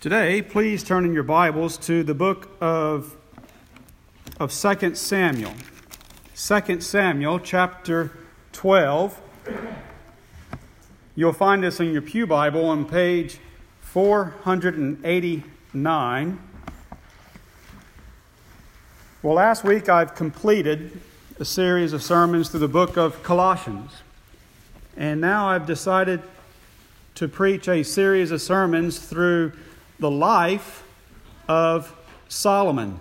Today, please turn in your Bibles to the book of, of 2 Samuel. 2 Samuel chapter 12. You'll find this in your Pew Bible on page 489. Well, last week I've completed a series of sermons through the book of Colossians. And now I've decided to preach a series of sermons through the life of Solomon.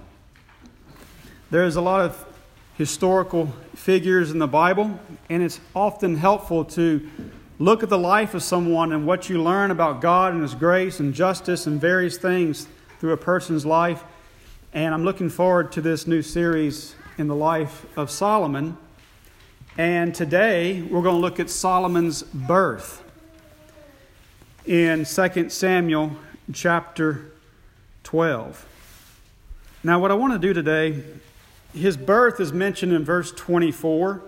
There's a lot of historical figures in the Bible, and it's often helpful to look at the life of someone and what you learn about God and His grace and justice and various things through a person's life. And I'm looking forward to this new series in the life of Solomon. And today we're going to look at Solomon's birth in 2 Samuel chapter 12. Now, what I want to do today, his birth is mentioned in verse 24,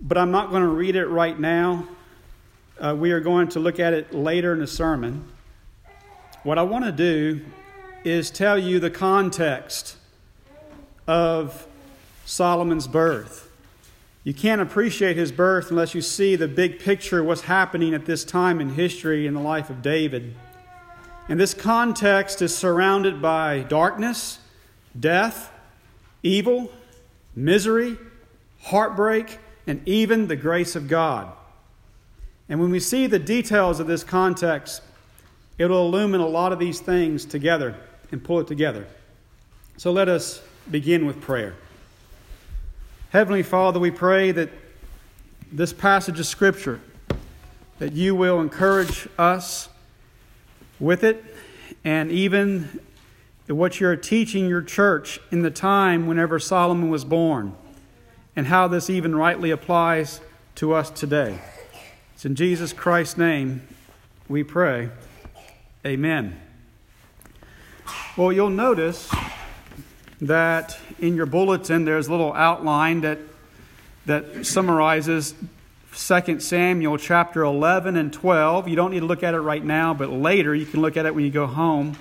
but I'm not going to read it right now. Uh, we are going to look at it later in the sermon. What I want to do is tell you the context of Solomon's birth. You can't appreciate his birth unless you see the big picture what's happening at this time in history in the life of David. And this context is surrounded by darkness, death, evil, misery, heartbreak, and even the grace of God. And when we see the details of this context, it will illumine a lot of these things together and pull it together. So let us begin with prayer. Heavenly Father, we pray that this passage of Scripture, that you will encourage us with it, and even what you're teaching your church in the time whenever Solomon was born, and how this even rightly applies to us today. It's in Jesus Christ's name we pray. Amen. Well, you'll notice that in your bulletin there's a little outline that, that summarizes 2 Samuel chapter 11 and 12. You don't need to look at it right now, but later you can look at it when you go home.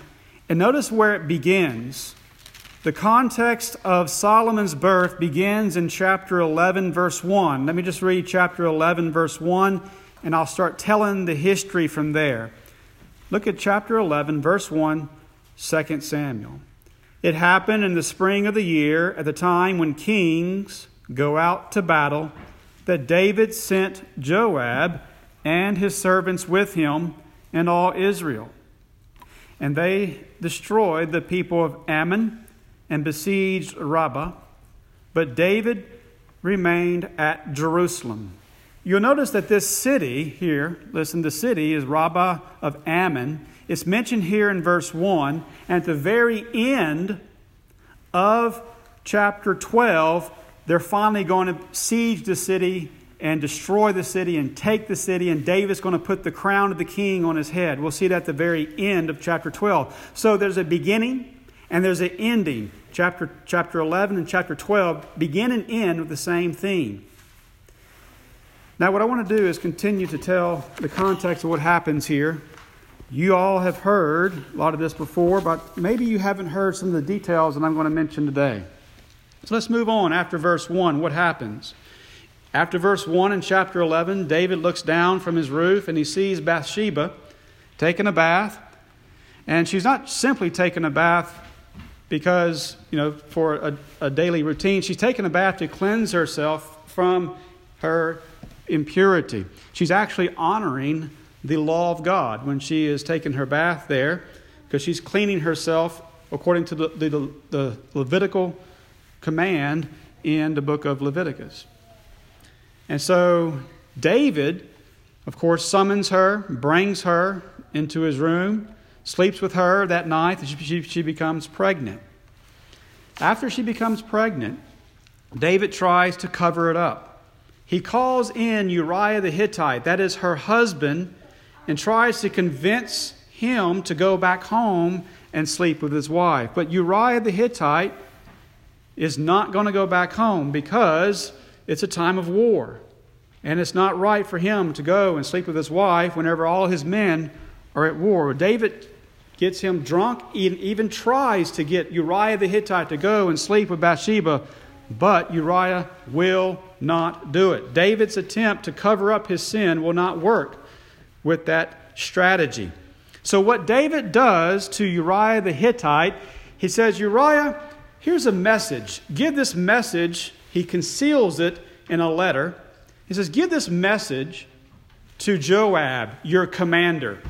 And notice where it begins. The context of Solomon's birth begins in chapter 11, verse 1. Let me just read chapter 11, verse 1, and I'll start telling the history from there. Look at chapter 11, verse 1, 2 Samuel. It happened in the spring of the year, at the time when kings go out to battle that David sent Joab and his servants with him and all Israel. And they destroyed the people of Ammon and besieged Rabbah. But David remained at Jerusalem. You'll notice that this city here, listen, the city is Rabbah of Ammon. It's mentioned here in verse 1. And at the very end of chapter 12, they're finally going to siege the city and destroy the city and take the city, and David's going to put the crown of the king on his head. We'll see that at the very end of chapter 12. So there's a beginning and there's an ending. Chapter, chapter 11 and chapter 12 begin and end with the same theme. Now, what I want to do is continue to tell the context of what happens here. You all have heard a lot of this before, but maybe you haven't heard some of the details that I'm going to mention today. So let's move on after verse 1. What happens? After verse 1 in chapter 11, David looks down from his roof and he sees Bathsheba taking a bath. And she's not simply taking a bath because, you know, for a, a daily routine. She's taking a bath to cleanse herself from her impurity. She's actually honoring the law of God when she is taking her bath there because she's cleaning herself according to the, the, the Levitical command in the book of Leviticus. And so David, of course, summons her, brings her into his room, sleeps with her that night, and she, she becomes pregnant. After she becomes pregnant, David tries to cover it up. He calls in Uriah the Hittite, that is her husband, and tries to convince him to go back home and sleep with his wife. But Uriah the Hittite is not going to go back home because it's a time of war. And it's not right for him to go and sleep with his wife whenever all his men are at war. David gets him drunk, even tries to get Uriah the Hittite to go and sleep with Bathsheba, but Uriah will not do it. David's attempt to cover up his sin will not work with that strategy. So, what David does to Uriah the Hittite, he says, Uriah, here's a message. Give this message. He conceals it in a letter. He says, Give this message to Joab, your commander.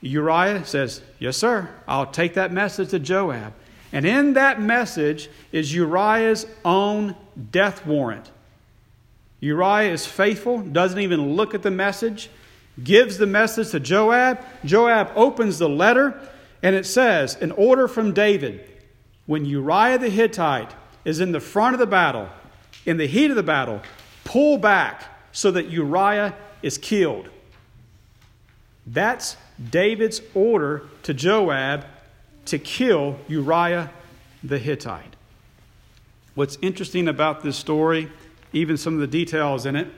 Uriah says, Yes, sir, I'll take that message to Joab. And in that message is Uriah's own death warrant. Uriah is faithful, doesn't even look at the message, gives the message to Joab. Joab opens the letter, and it says, An order from David when Uriah the Hittite is in the front of the battle, in the heat of the battle, pull back so that Uriah is killed. That's David's order to Joab to kill Uriah the Hittite. What's interesting about this story, even some of the details in it,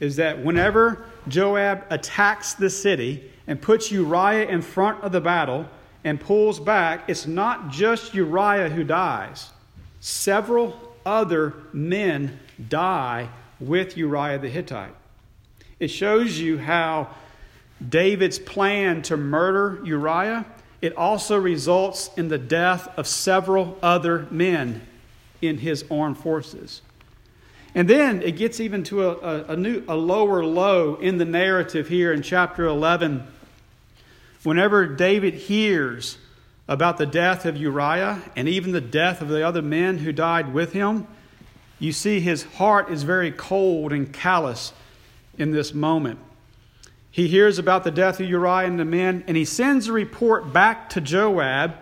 is that whenever Joab attacks the city and puts Uriah in front of the battle and pulls back, it's not just Uriah who dies. Several other men die with Uriah the Hittite. It shows you how David's plan to murder Uriah, it also results in the death of several other men in his armed forces. And then it gets even to a, a, a, new, a lower low in the narrative here in chapter 11. Whenever David hears about the death of Uriah and even the death of the other men who died with him, you see his heart is very cold and callous in this moment. He hears about the death of Uriah and the men, and he sends a report back to Joab,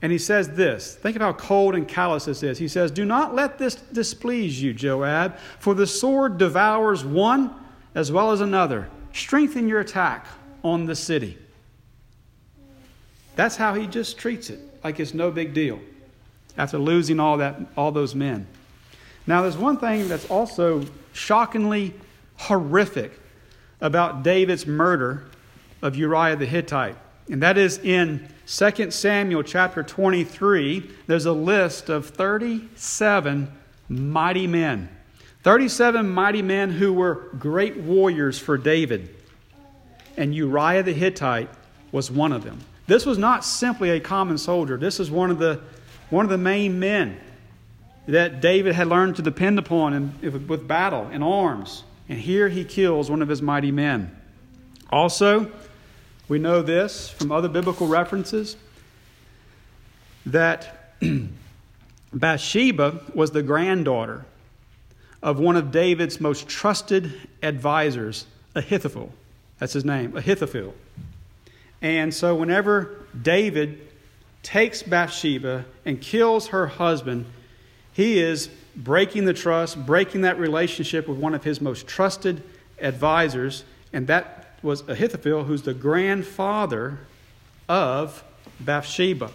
and he says this. Think of how cold and callous this is. He says, Do not let this displease you, Joab, for the sword devours one as well as another. Strengthen your attack on the city. That's how he just treats it, like it's no big deal after losing all, that, all those men. Now, there's one thing that's also shockingly horrific about David's murder of Uriah the Hittite. And that is in 2 Samuel chapter 23. There's a list of 37 mighty men. 37 mighty men who were great warriors for David. And Uriah the Hittite was one of them. This was not simply a common soldier. This is one of the, one of the main men that David had learned to depend upon in, with battle and arms. And here he kills one of his mighty men. Also, we know this from other biblical references that Bathsheba was the granddaughter of one of David's most trusted advisors, Ahithophel. That's his name, Ahithophel. And so, whenever David takes Bathsheba and kills her husband, he is breaking the trust, breaking that relationship with one of his most trusted advisors, and that was Ahithophel, who's the grandfather of Bathsheba.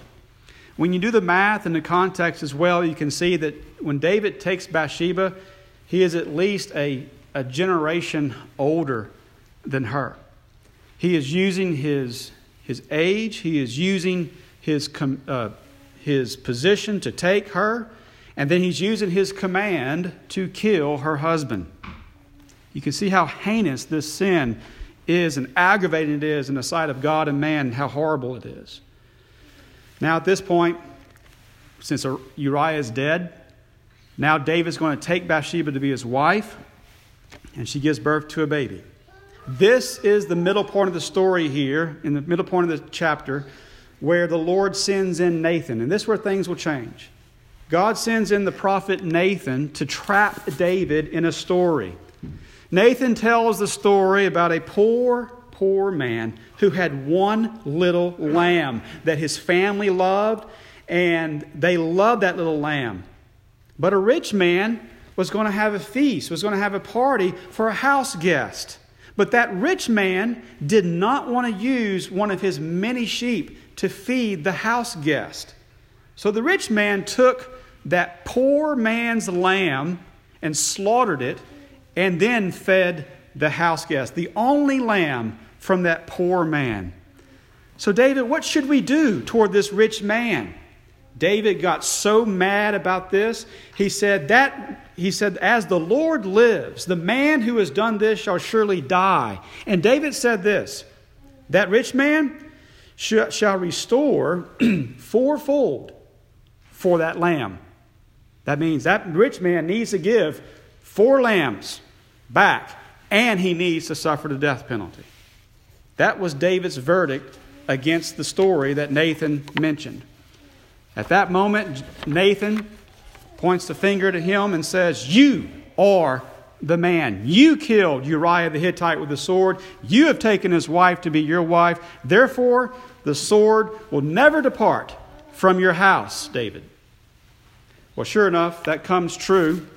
When you do the math and the context as well, you can see that when David takes Bathsheba, he is at least a, a generation older than her. He is using his, his age, he is using his, uh, his position to take her. And then he's using his command to kill her husband. You can see how heinous this sin is and aggravating it is in the sight of God and man, how horrible it is. Now, at this point, since Uriah is dead, now David's going to take Bathsheba to be his wife, and she gives birth to a baby. This is the middle part of the story here, in the middle point of the chapter, where the Lord sends in Nathan. And this is where things will change. God sends in the prophet Nathan to trap David in a story. Nathan tells the story about a poor, poor man who had one little lamb that his family loved, and they loved that little lamb. But a rich man was going to have a feast, was going to have a party for a house guest. But that rich man did not want to use one of his many sheep to feed the house guest. So the rich man took that poor man's lamb and slaughtered it and then fed the house guest, the only lamb from that poor man. So, David, what should we do toward this rich man? David got so mad about this, he said that he said, As the Lord lives, the man who has done this shall surely die. And David said this that rich man shall restore fourfold for that lamb. That means that rich man needs to give four lambs back, and he needs to suffer the death penalty. That was David's verdict against the story that Nathan mentioned. At that moment, Nathan points the finger to him and says, You are the man. You killed Uriah the Hittite with the sword. You have taken his wife to be your wife. Therefore, the sword will never depart from your house, David. Well, sure enough, that comes true.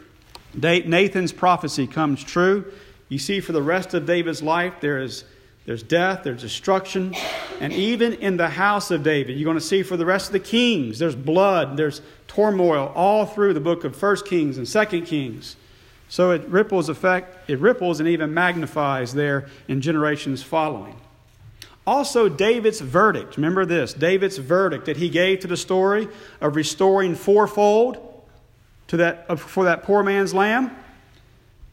Nathan's prophecy comes true. You see, for the rest of David's life, there is there's death, there's destruction, and even in the house of David, you're going to see for the rest of the kings, there's blood, there's turmoil all through the book of First Kings and Second Kings. So it ripples effect, it ripples and even magnifies there in generations following. Also, David's verdict. Remember this David's verdict that he gave to the story of restoring fourfold to that, for that poor man's lamb.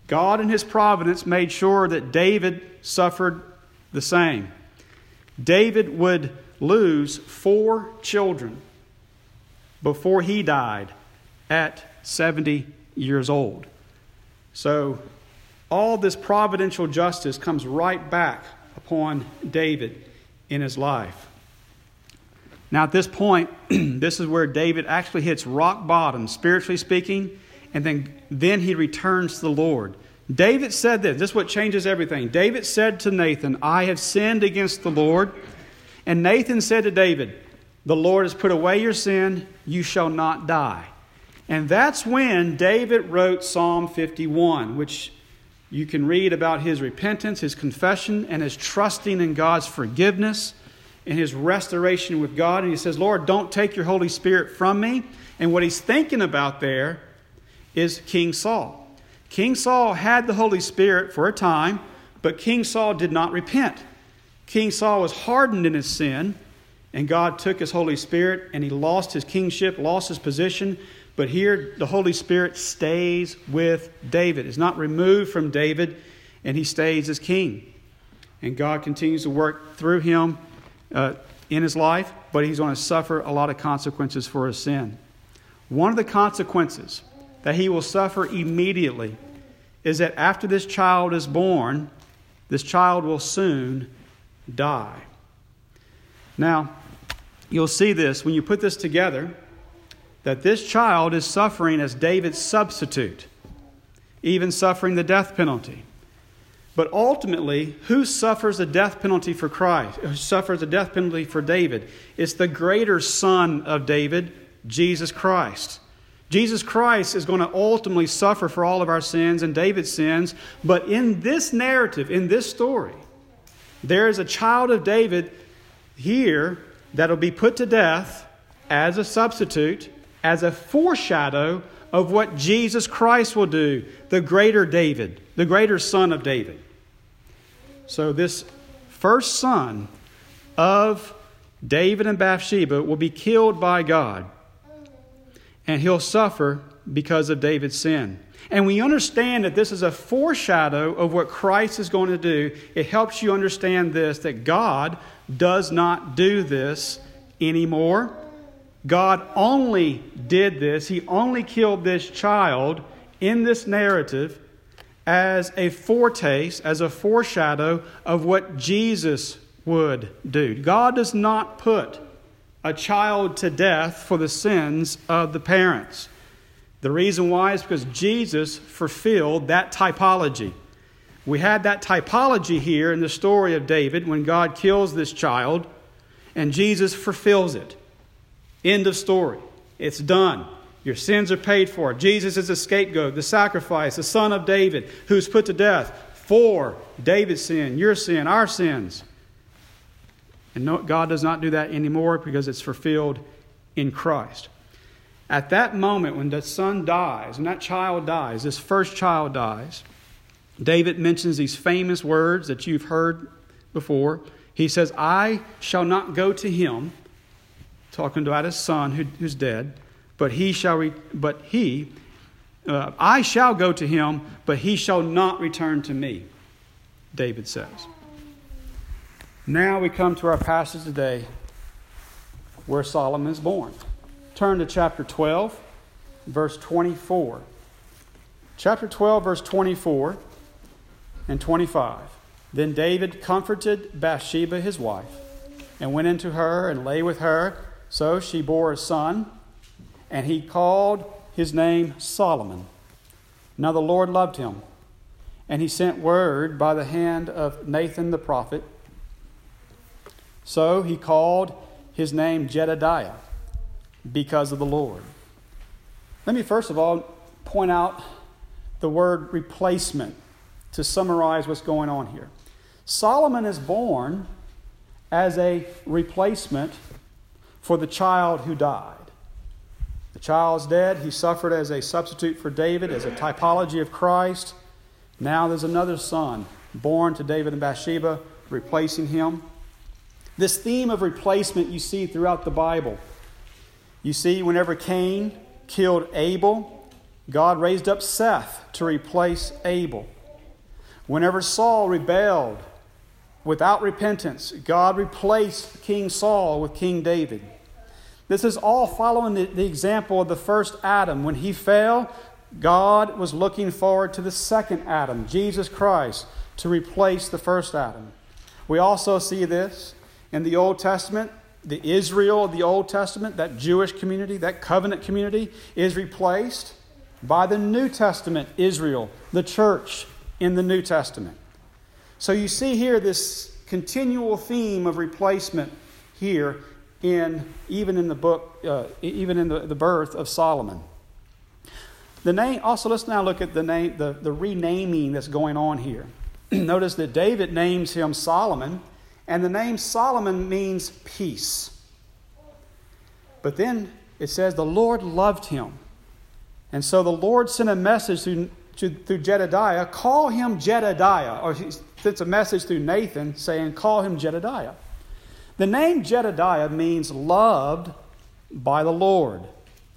God, in his providence, made sure that David suffered the same. David would lose four children before he died at 70 years old. So, all this providential justice comes right back upon David in his life. Now, at this point, this is where David actually hits rock bottom, spiritually speaking, and then, then he returns to the Lord. David said this. This is what changes everything. David said to Nathan, I have sinned against the Lord. And Nathan said to David, The Lord has put away your sin, you shall not die. And that's when David wrote Psalm 51, which you can read about his repentance, his confession, and his trusting in God's forgiveness and his restoration with God. And he says, Lord, don't take your Holy Spirit from me. And what he's thinking about there is King Saul. King Saul had the Holy Spirit for a time, but King Saul did not repent. King Saul was hardened in his sin, and God took his Holy Spirit and he lost his kingship, lost his position. But here, the Holy Spirit stays with David, is not removed from David, and he stays as king. And God continues to work through him uh, in his life, but he's going to suffer a lot of consequences for his sin. One of the consequences that he will suffer immediately is that after this child is born, this child will soon die. Now, you'll see this when you put this together that this child is suffering as David's substitute, even suffering the death penalty. But ultimately, who suffers the death penalty for Christ? Who suffers the death penalty for David? It's the greater son of David, Jesus Christ. Jesus Christ is going to ultimately suffer for all of our sins and David's sins. But in this narrative, in this story, there is a child of David here that'll be put to death as a substitute, as a foreshadow of what Jesus Christ will do, the greater David, the greater son of David. So, this first son of David and Bathsheba will be killed by God and he'll suffer because of David's sin. And we understand that this is a foreshadow of what Christ is going to do. It helps you understand this that God does not do this anymore. God only did this, He only killed this child in this narrative as a foretaste, as a foreshadow of what Jesus would do. God does not put a child to death for the sins of the parents. The reason why is because Jesus fulfilled that typology. We had that typology here in the story of David when God kills this child, and Jesus fulfills it. End of story. It's done. Your sins are paid for. Jesus is the scapegoat, the sacrifice, the son of David, who's put to death for David's sin, your sin, our sins. And no, God does not do that anymore because it's fulfilled in Christ. At that moment, when the son dies, when that child dies, this first child dies, David mentions these famous words that you've heard before He says, I shall not go to him, talking about his son who, who's dead, but he shall, re- but he, uh, I shall go to him, but he shall not return to me, David says. Now we come to our passage today where Solomon is born. Turn to chapter 12, verse 24. Chapter 12, verse 24 and 25. Then David comforted Bathsheba, his wife, and went into her and lay with her. So she bore a son, and he called his name Solomon. Now the Lord loved him, and he sent word by the hand of Nathan the prophet. So he called his name Jedediah because of the Lord. Let me first of all point out the word replacement to summarize what's going on here. Solomon is born as a replacement for the child who died. The child's dead. He suffered as a substitute for David, as a typology of Christ. Now there's another son born to David and Bathsheba, replacing him. This theme of replacement you see throughout the Bible. You see, whenever Cain killed Abel, God raised up Seth to replace Abel. Whenever Saul rebelled without repentance, God replaced King Saul with King David. This is all following the, the, example of the first Adam. When he fell, God was looking forward to the second Adam, Jesus Christ, to replace the first Adam. We also see this in the Old Testament. The Israel of the Old Testament, that Jewish community, that covenant community, is replaced by the New Testament Israel, the church in the New Testament. So you see here this continual theme of replacement here in even in the book, uh, even in the, the birth of Solomon. The name also let's now look at the name the, the renaming that's going on here. Notice that David names him Solomon, and the name Solomon means peace. But then it says the Lord loved him. And so the Lord sent a message through, through Jedediah call him Jedediah. Or it's a message through Nathan saying, call him Jedediah. The name Jedediah means loved by the Lord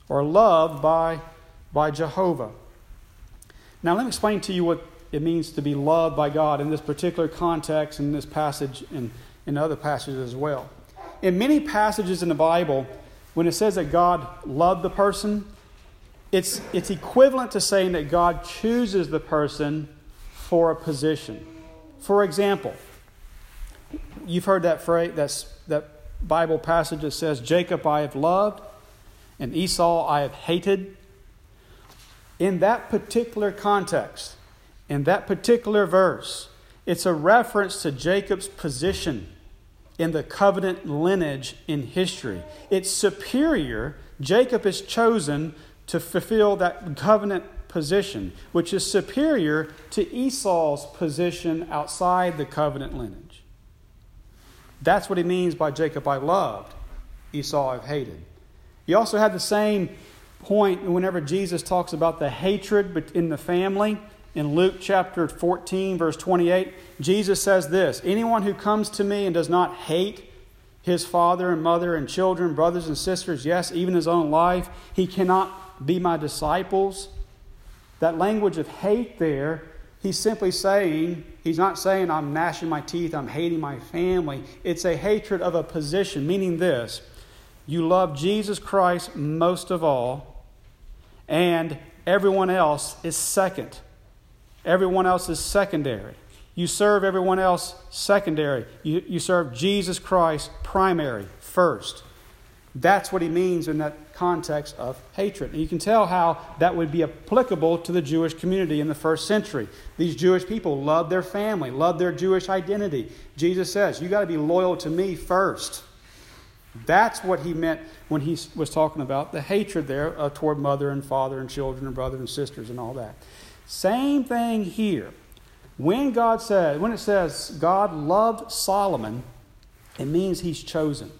or loved by, by Jehovah. Now, let me explain to you what it means to be loved by God in this particular context, in this passage, and in other passages as well. In many passages in the Bible, when it says that God loved the person, it's, it's equivalent to saying that God chooses the person for a position. For example, you've heard that phrase, that's, that Bible passage that says, Jacob I have loved, and Esau I have hated. In that particular context, in that particular verse, it's a reference to Jacob's position in the covenant lineage in history. It's superior. Jacob is chosen to fulfill that covenant position, which is superior to Esau's position outside the covenant lineage. That's what he means by Jacob I loved, Esau I've hated. He also had the same point whenever Jesus talks about the hatred in the family. In Luke chapter 14, verse 28, Jesus says this Anyone who comes to me and does not hate his father and mother and children, brothers and sisters, yes, even his own life, he cannot be my disciples. That language of hate there, he's simply saying, he's not saying, I'm gnashing my teeth, I'm hating my family. It's a hatred of a position, meaning this you love Jesus Christ most of all, and everyone else is second. Everyone else is secondary. You serve everyone else secondary. You, you serve Jesus Christ primary, first. That's what he means in that context of hatred. And you can tell how that would be applicable to the Jewish community in the first century. These Jewish people loved their family, loved their Jewish identity. Jesus says, You got to be loyal to me first. That's what he meant when he was talking about the hatred there uh, toward mother and father and children and brothers and sisters and all that. Same thing here. When God says, when it says God loved Solomon, it means he's chosen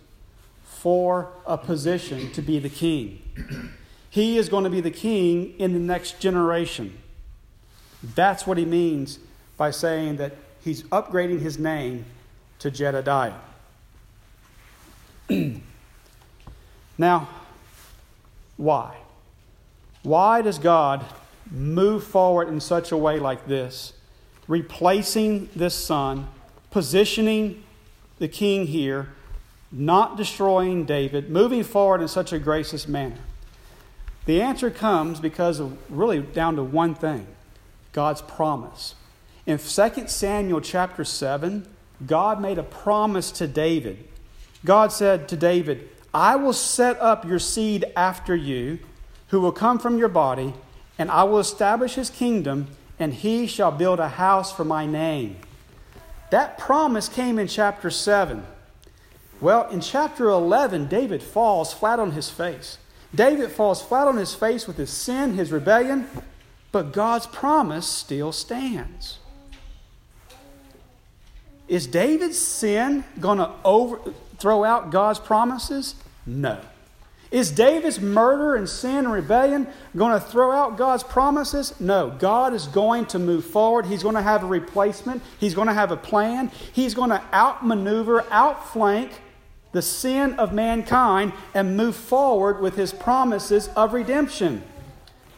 for a position to be the king. He is going to be the king in the next generation. That's what he means by saying that he's upgrading his name to Jedediah. now, why? Why does God move forward in such a way like this, replacing this son, positioning the king here, not destroying David, moving forward in such a gracious manner? The answer comes because of really down to one thing God's promise. In 2 Samuel chapter 7, God made a promise to David. God said to David, I will set up your seed after you, who will come from your body, and I will establish his kingdom, and he shall build a house for my name. That promise came in chapter 7. Well, in chapter 11, David falls flat on his face. David falls flat on his face with his sin, his rebellion, but God's promise still stands. Is David's sin going to over, throw out God's promises? No. Is David's murder and sin and rebellion going to throw out God's promises? No. God is going to move forward. He's going to have a replacement. He's going to have a plan. He's going to outmaneuver, outflank the sin of mankind and move forward with his promises of redemption.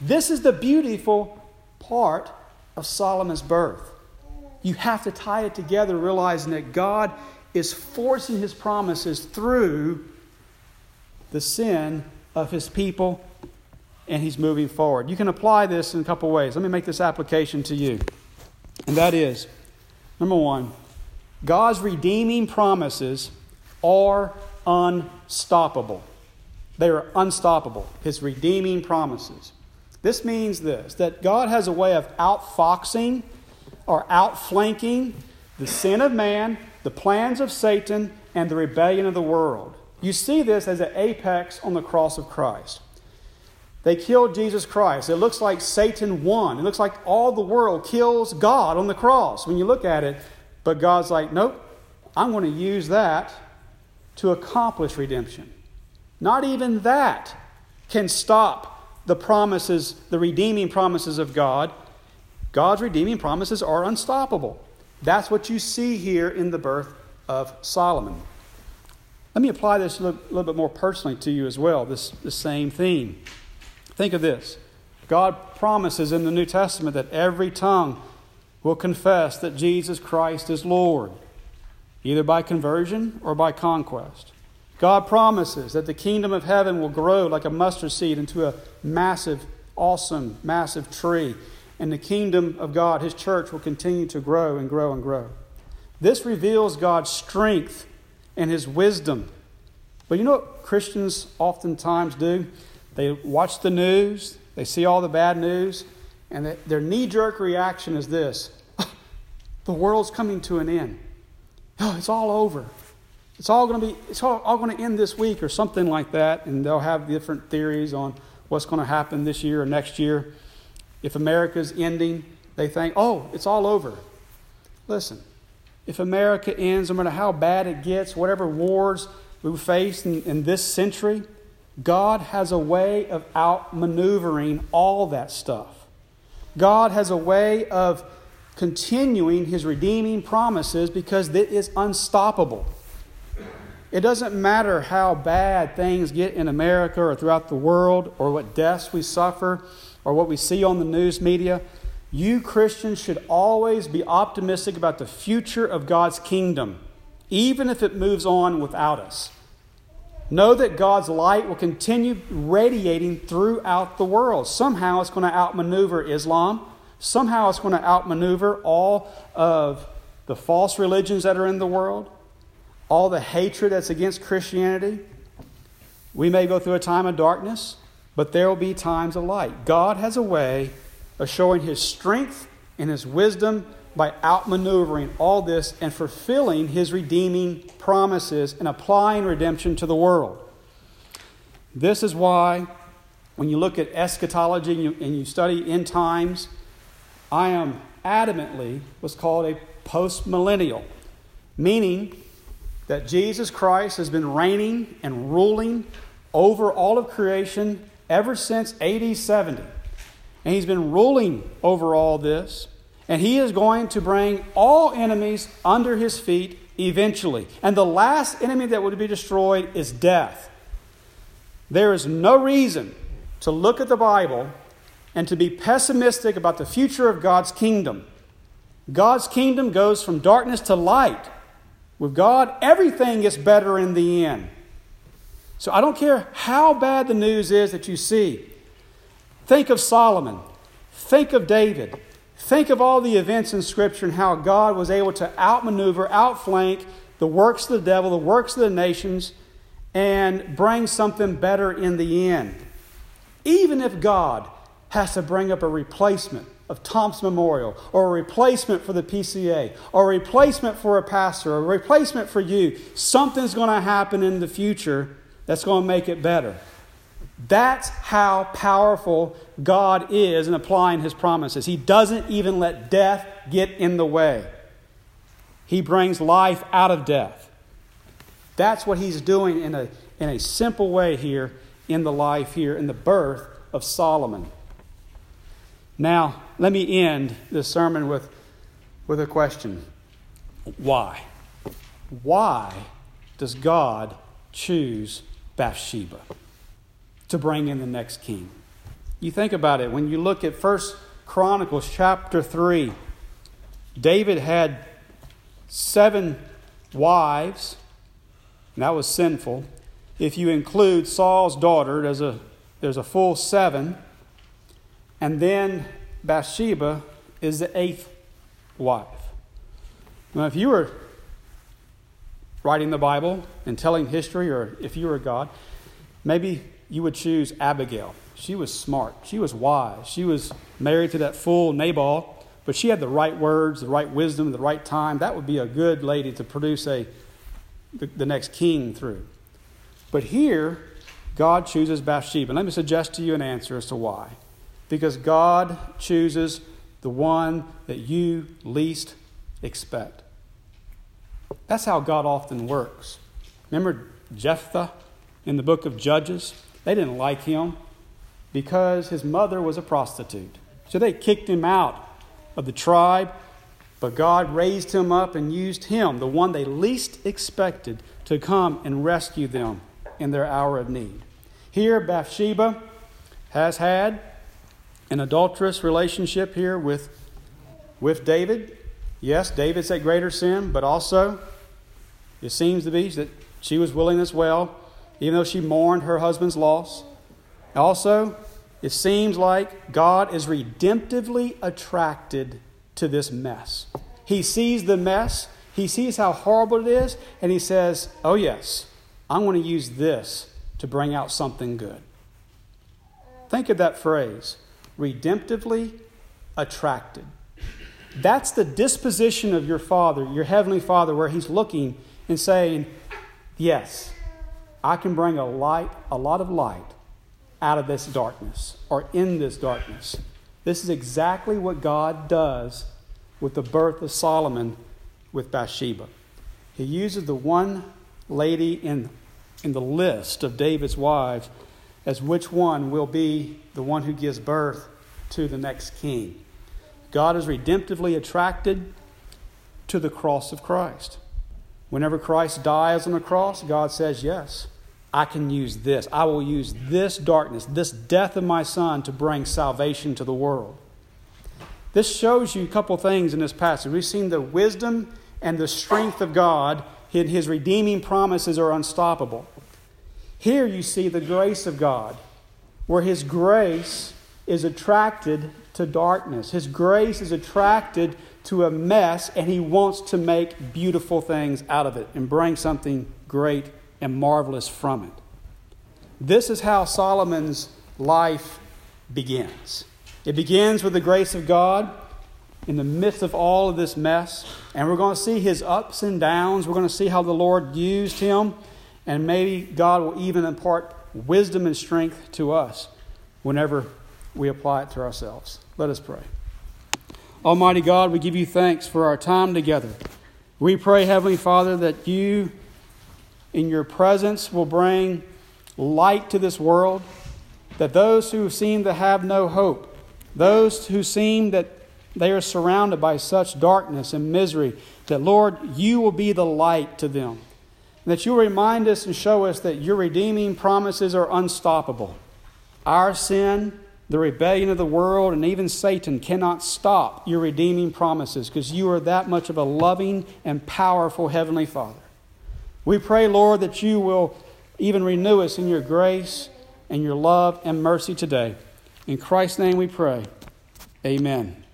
This is the beautiful part of Solomon's birth. You have to tie it together, realizing that God is forcing his promises through the sin of his people and he's moving forward. You can apply this in a couple ways. Let me make this application to you. And that is number one, God's redeeming promises are unstoppable. They are unstoppable, his redeeming promises. This means this that God has a way of outfoxing or outflanking the sin of man, the plans of Satan, and the rebellion of the world. You see this as an apex on the cross of Christ. They killed Jesus Christ. It looks like Satan won. It looks like all the world kills God on the cross when you look at it. But God's like, nope, I'm going to use that to accomplish redemption. Not even that can stop the promises, the redeeming promises of God. God's redeeming promises are unstoppable. That's what you see here in the birth of Solomon. Let me apply this a little, little bit more personally to you as well, this, the same theme. Think of this God promises in the New Testament that every tongue will confess that Jesus Christ is Lord, either by conversion or by conquest. God promises that the kingdom of heaven will grow like a mustard seed into a massive, awesome, massive tree. And the kingdom of God, His church, will continue to grow and grow and grow. This reveals God's strength and his wisdom. But you know what Christians oftentimes do? They watch the news, they see all the bad news, and their knee jerk reaction is this the world's coming to an end. Oh, it's all over. It's all going to be, it's all, all going to end this week or something like that. And they'll have different theories on what's going to happen this year or next year. If America's ending, they think, oh, it's all over. Listen, if America ends, no matter how bad it gets, whatever wars we face in, in this century, God has a way of outmaneuvering all that stuff. God has a way of continuing his redeeming promises because it is unstoppable. It doesn't matter how bad things get in America or throughout the world, or what deaths we suffer, or what we see on the news media. You Christians should always be optimistic about the future of God's kingdom, even if it moves on without us. Know that God's light will continue radiating throughout the world. Somehow it's going to outmaneuver Islam. Somehow it's going to outmaneuver all of the false religions that are in the world, all the hatred that's against Christianity. We may go through a time of darkness, but there will be times of light. God has a way of showing his strength and his wisdom by outmaneuvering all this and fulfilling his redeeming promises and applying redemption to the world. This is why, when you look at eschatology and you, and you study end times, I am adamantly what's called a post millennial, meaning that Jesus Christ has been reigning and ruling over all of creation ever since AD 70. And he's been ruling over all this. And he is going to bring all enemies under his feet eventually. And the last enemy that would be destroyed is death. There is no reason to look at the Bible and to be pessimistic about the future of God's kingdom. God's kingdom goes from darkness to light. With God, everything gets better in the end. So I don't care how bad the news is that you see. Think of Solomon. Think of David. Think of all the events in Scripture and how God was able to outmaneuver, outflank the works of the devil, the works of the nations, and bring something better in the end. Even if God has to bring up a replacement of Thompson Memorial, or a replacement for the PCA, or a replacement for a pastor, or a replacement for you, something's going to happen in the future that's going to make it better. That's how powerful God is in applying his promises. He doesn't even let death get in the way, he brings life out of death. That's what he's doing in a, in a simple way here in the life here, in the birth of Solomon. Now, let me end this sermon with, with a question Why? Why does God choose Bathsheba? To bring in the next king. You think about it, when you look at First Chronicles chapter 3, David had seven wives, and that was sinful. If you include Saul's daughter, there's a, there's a full seven. And then Bathsheba is the eighth wife. Now, if you were writing the Bible and telling history, or if you were God, maybe you would choose Abigail. She was smart, she was wise, she was married to that fool Nabal, but she had the right words, the right wisdom, the right time. That would be a good lady to produce a, the, the next king through. But here, God chooses Bathsheba. And let me suggest to you an answer as to why. Because God chooses the one that you least expect. That's how God often works. Remember Jephthah in the book of Judges? They didn't like him because his mother was a prostitute. So they kicked him out of the tribe, but God raised him up and used him, the one they least expected, to come and rescue them in their hour of need. Here, Bathsheba has had an adulterous relationship here with, with David. Yes, David's at greater sin, but also it seems to be that she was willing as well even though she mourned her husband's loss. Also, it seems like God is redemptively attracted to this mess. He sees the mess, he sees how horrible it is, and he says, Oh, yes, I'm going to use this to bring out something good. Think of that phrase redemptively attracted. That's the disposition of your Father, your Heavenly Father, where He's looking and saying, Yes, I can bring a light, a lot of light out of this darkness or in this darkness. This is exactly what God does with the birth of Solomon with Bathsheba. He uses the one lady in, in the list of David's wives as which one will be the one who gives birth to the next king. God is redemptively attracted to the cross of Christ. Whenever Christ dies on the cross, God says, Yes, I can use this. I will use this darkness, this death of my son, to bring salvation to the world. This shows you a couple things in this passage. We've seen the wisdom and the strength of God, and his redeeming promises are unstoppable. Here you see the grace of God, where his grace is attracted to darkness. His grace is attracted to a mess, and he wants to make beautiful things out of it and bring something great and marvelous from it. This is how Solomon's life begins. It begins with the grace of God in the midst of all of this mess, and we're going to see his ups and downs. We're going to see how the Lord used him, and maybe God will even impart wisdom and strength to us whenever we apply it to ourselves. Let us pray. Almighty God, we give you thanks for our time together. We pray, Heavenly Father, that you in your presence will bring light to this world, that those who seem to have no hope, those who seem that They are surrounded by such darkness and misery that, Lord, you will be the light to them. That you'll remind us and show us that your redeeming promises are unstoppable. Our sin, the rebellion of the world, and even Satan cannot stop your redeeming promises because you are that much of a loving and powerful Heavenly Father. We pray, Lord, that you will even renew us in your grace and your love and mercy today. In Christ's name we pray. Amen.